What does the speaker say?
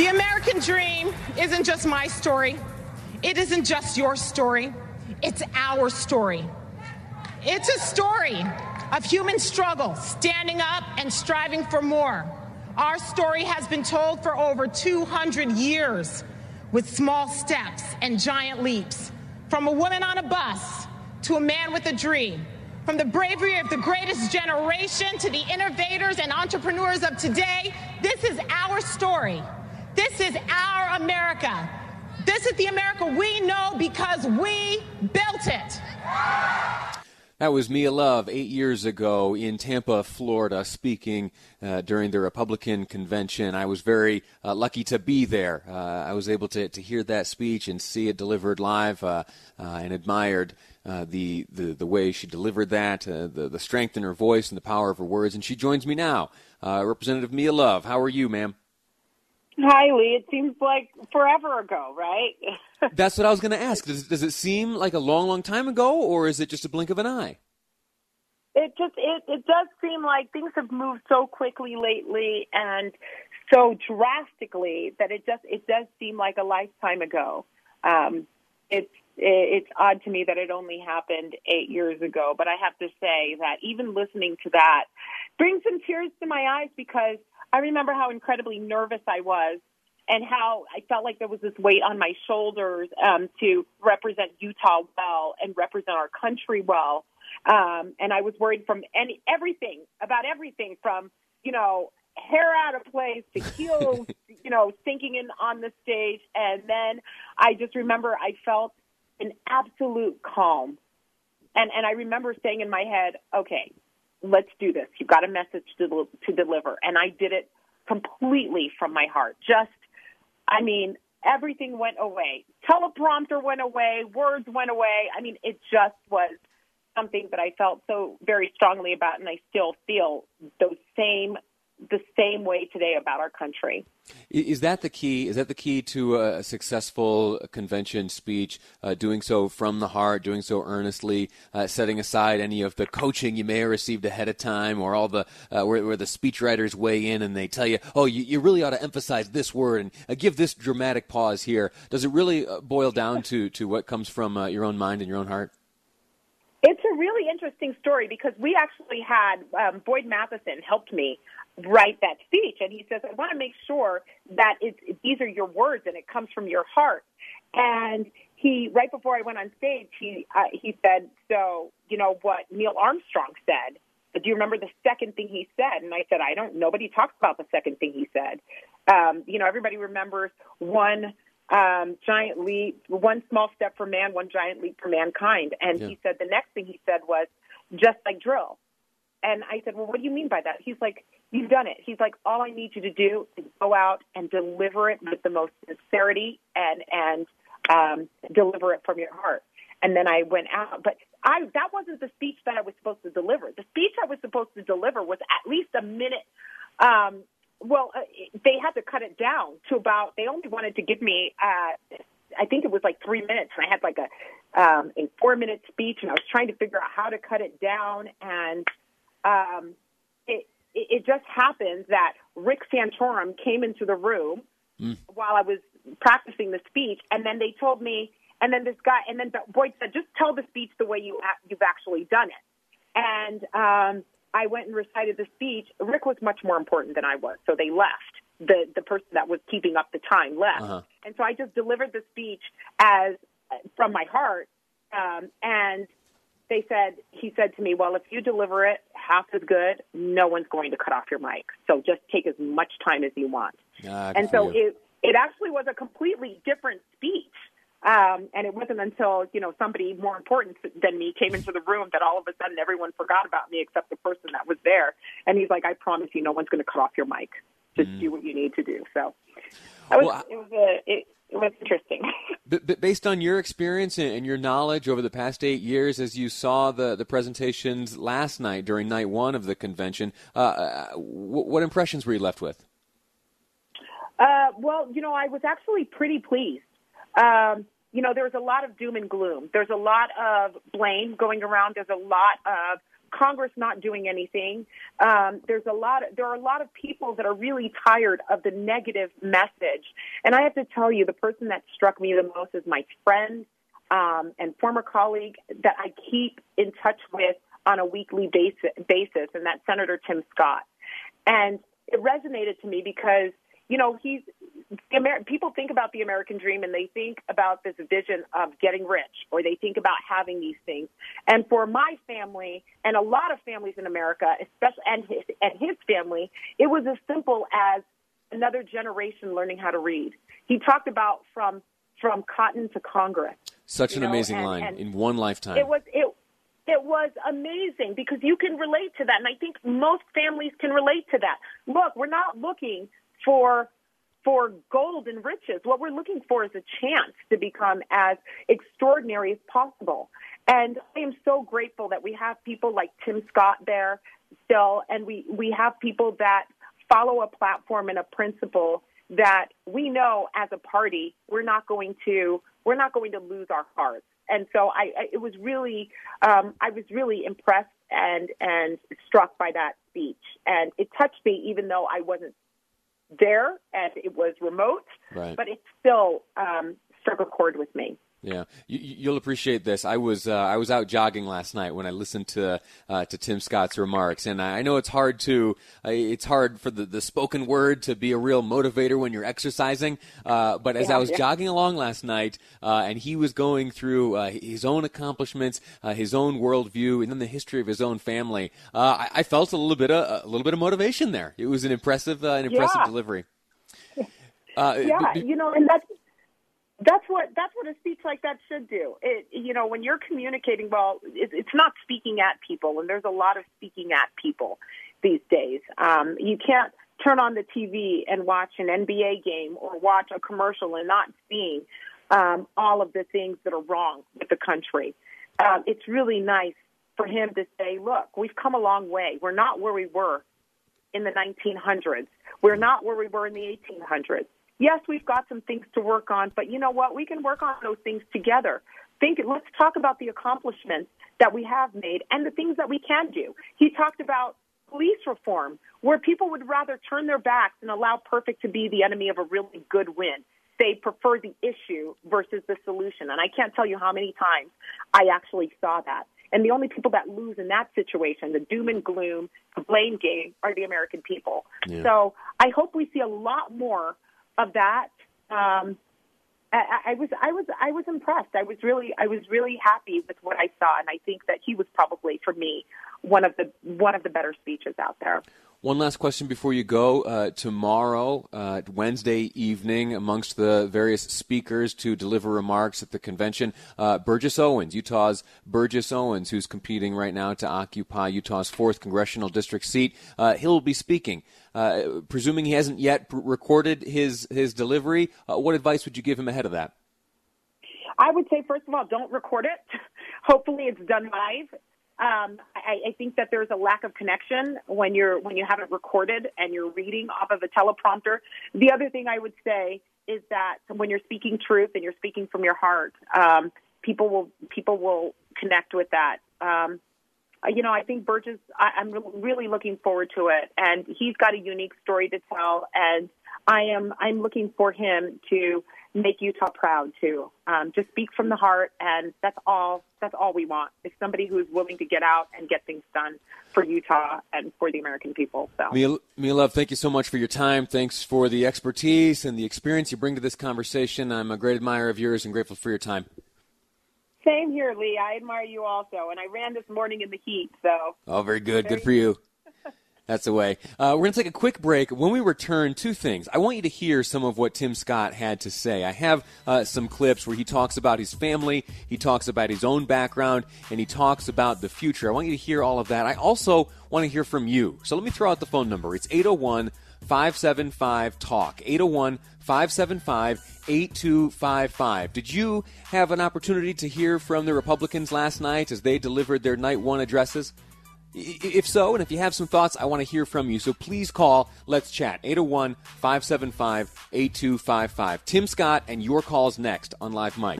The American dream isn't just my story. It isn't just your story. It's our story. It's a story of human struggle, standing up and striving for more. Our story has been told for over 200 years with small steps and giant leaps. From a woman on a bus to a man with a dream. From the bravery of the greatest generation to the innovators and entrepreneurs of today, this is our story. This is our America. This is the America we know because we built it. That was Mia Love eight years ago in Tampa, Florida, speaking uh, during the Republican convention. I was very uh, lucky to be there. Uh, I was able to, to hear that speech and see it delivered live uh, uh, and admired uh, the, the, the way she delivered that, the, the strength in her voice and the power of her words. And she joins me now. Representative Mia Love, how are you, ma'am? Hi, Lee. It seems like forever ago, right? That's what I was going to ask. Does, does it seem like a long, long time ago, or is it just a blink of an eye? It just it it does seem like things have moved so quickly lately and so drastically that it just it does seem like a lifetime ago. Um, it's it's odd to me that it only happened eight years ago, but I have to say that even listening to that brings some tears to my eyes because I remember how incredibly nervous I was and how I felt like there was this weight on my shoulders um, to represent Utah well and represent our country well. Um, and I was worried from any everything about everything from you know hair out of place to heels, you know, sinking in on the stage. And then I just remember I felt an absolute calm. And and I remember saying in my head, okay, let's do this. You've got a message to, to deliver. And I did it completely from my heart. Just, I mean, everything went away. Teleprompter went away. Words went away. I mean, it just was something that I felt so very strongly about, and I still feel those same the same way today about our country. Is that the key? Is that the key to a successful convention speech? Uh, doing so from the heart, doing so earnestly, uh, setting aside any of the coaching you may have received ahead of time, or all the uh, where, where, the speechwriters weigh in and they tell you, "Oh, you, you really ought to emphasize this word and uh, give this dramatic pause here." Does it really uh, boil down to to what comes from uh, your own mind and your own heart? It's a really interesting story because we actually had um, Boyd Matheson helped me write that speech, and he says, "I want to make sure that it's, these are your words and it comes from your heart." And he, right before I went on stage, he uh, he said, "So you know what Neil Armstrong said." But do you remember the second thing he said? And I said, I don't. Nobody talks about the second thing he said. Um, you know, everybody remembers one um, giant leap, one small step for man, one giant leap for mankind. And yeah. he said the next thing he said was just like drill. And I said, well, what do you mean by that? He's like, you've done it. He's like, all I need you to do is go out and deliver it with the most sincerity and and um, deliver it from your heart. And then I went out, but I that wasn't the speech that I was supposed to deliver. The speech I was supposed to deliver was at least a minute um, well, uh, they had to cut it down to about. They only wanted to give me. Uh, I think it was like three minutes, and I had like a um, a four minute speech, and I was trying to figure out how to cut it down, and um, it it just happened that Rick Santorum came into the room mm. while I was practicing the speech, and then they told me, and then this guy, and then Boyd said, just tell the speech the way you you've actually done it, and um, I went and recited the speech. Rick was much more important than I was, so they left. The the person that was keeping up the time left, uh-huh. and so I just delivered the speech as from my heart. Um, and they said he said to me, "Well, if you deliver it half as good, no one's going to cut off your mic. So just take as much time as you want." Uh, and so it it actually was a completely different speech um, and it wasn't until, you know, somebody more important than me came into the room that all of a sudden everyone forgot about me except the person that was there. And he's like, I promise you, no one's going to cut off your mic. Just mm. do what you need to do. So I was, well, it was a, it, it was interesting. But, based on your experience and your knowledge over the past eight years, as you saw the, the presentations last night during night one of the convention, uh, uh what impressions were you left with? Uh, well, you know, I was actually pretty pleased um, you know, there's a lot of doom and gloom. There's a lot of blame going around. There's a lot of Congress not doing anything. Um, there's a lot. Of, there are a lot of people that are really tired of the negative message. And I have to tell you, the person that struck me the most is my friend um, and former colleague that I keep in touch with on a weekly basis, basis, and that's Senator Tim Scott. And it resonated to me because you know, he's Amer- people think about the American dream and they think about this vision of getting rich or they think about having these things. And for my family and a lot of families in America, especially and his, and his family, it was as simple as another generation learning how to read. He talked about from from cotton to Congress. Such an know, amazing and, line and in one lifetime. It was it it was amazing because you can relate to that. And I think most families can relate to that. Look, we're not looking for for gold and riches. What we're looking for is a chance to become as extraordinary as possible. And I am so grateful that we have people like Tim Scott there still, and we, we have people that follow a platform and a principle that we know as a party we're not going to we're not going to lose our hearts. And so I, I it was really um, I was really impressed and and struck by that speech, and it touched me even though I wasn't there and it was remote, right. but it still um, struck a chord with me. Yeah, you, will appreciate this. I was uh, I was out jogging last night when I listened to uh, to Tim Scott's remarks, and I know it's hard to uh, it's hard for the, the spoken word to be a real motivator when you're exercising. Uh, but as yeah, I was yeah. jogging along last night, uh, and he was going through uh, his own accomplishments, his own worldview, and then the history of his own family, I, I, felt a little bit of, a little bit of motivation there. It was an impressive an impressive yeah. delivery. yeah, you know, and that's that's what that's what a speech like that should do. It, you know, when you're communicating well, it, it's not speaking at people, and there's a lot of speaking at people these days. Um, you can't turn on the TV and watch an NBA game or watch a commercial and not seeing um, all of the things that are wrong with the country. Um, it's really nice for him to say, "Look, we've come a long way. We're not where we were in the 1900s. We're not where we were in the 1800s." Yes, we've got some things to work on, but you know what? We can work on those things together. Think, let's talk about the accomplishments that we have made and the things that we can do. He talked about police reform, where people would rather turn their backs and allow perfect to be the enemy of a really good win. They prefer the issue versus the solution. And I can't tell you how many times I actually saw that. And the only people that lose in that situation, the doom and gloom, the blame game, are the American people. Yeah. So I hope we see a lot more of that. Um, I, I was I was I was impressed. I was really I was really happy with what I saw, and I think that he was probably for me one of the one of the better speeches out there. One last question before you go. Uh, tomorrow, uh, Wednesday evening, amongst the various speakers to deliver remarks at the convention, uh, Burgess Owens, Utah's Burgess Owens, who's competing right now to occupy Utah's fourth congressional district seat. Uh, he'll be speaking. Uh, presuming he hasn't yet recorded his his delivery, uh, what advice would you give him ahead of that? I would say, first of all, don't record it. Hopefully, it's done live. Um, I, I think that there's a lack of connection when you're when you have it recorded and you're reading off of a teleprompter. The other thing I would say is that when you're speaking truth and you're speaking from your heart, um, people will people will connect with that. Um, you know, I think Burgess. I, I'm really looking forward to it, and he's got a unique story to tell, and I am I'm looking for him to make Utah proud too. Um, just speak from the heart, and that's all. That's all we want is somebody who is willing to get out and get things done for Utah and for the American people. So, Mia, Mia Love, thank you so much for your time. Thanks for the expertise and the experience you bring to this conversation. I'm a great admirer of yours and grateful for your time. Same here, Lee. I admire you also, and I ran this morning in the heat. So, oh, very good. Very good for you. That's the way. Uh, we're going to take a quick break. When we return, two things. I want you to hear some of what Tim Scott had to say. I have uh, some clips where he talks about his family, he talks about his own background, and he talks about the future. I want you to hear all of that. I also want to hear from you. So let me throw out the phone number. It's 801 575 TALK. 801 575 8255. Did you have an opportunity to hear from the Republicans last night as they delivered their night one addresses? If so, and if you have some thoughts, I want to hear from you. So please call. Let's chat. 801 575 8255. Tim Scott and your calls next on Live Mic.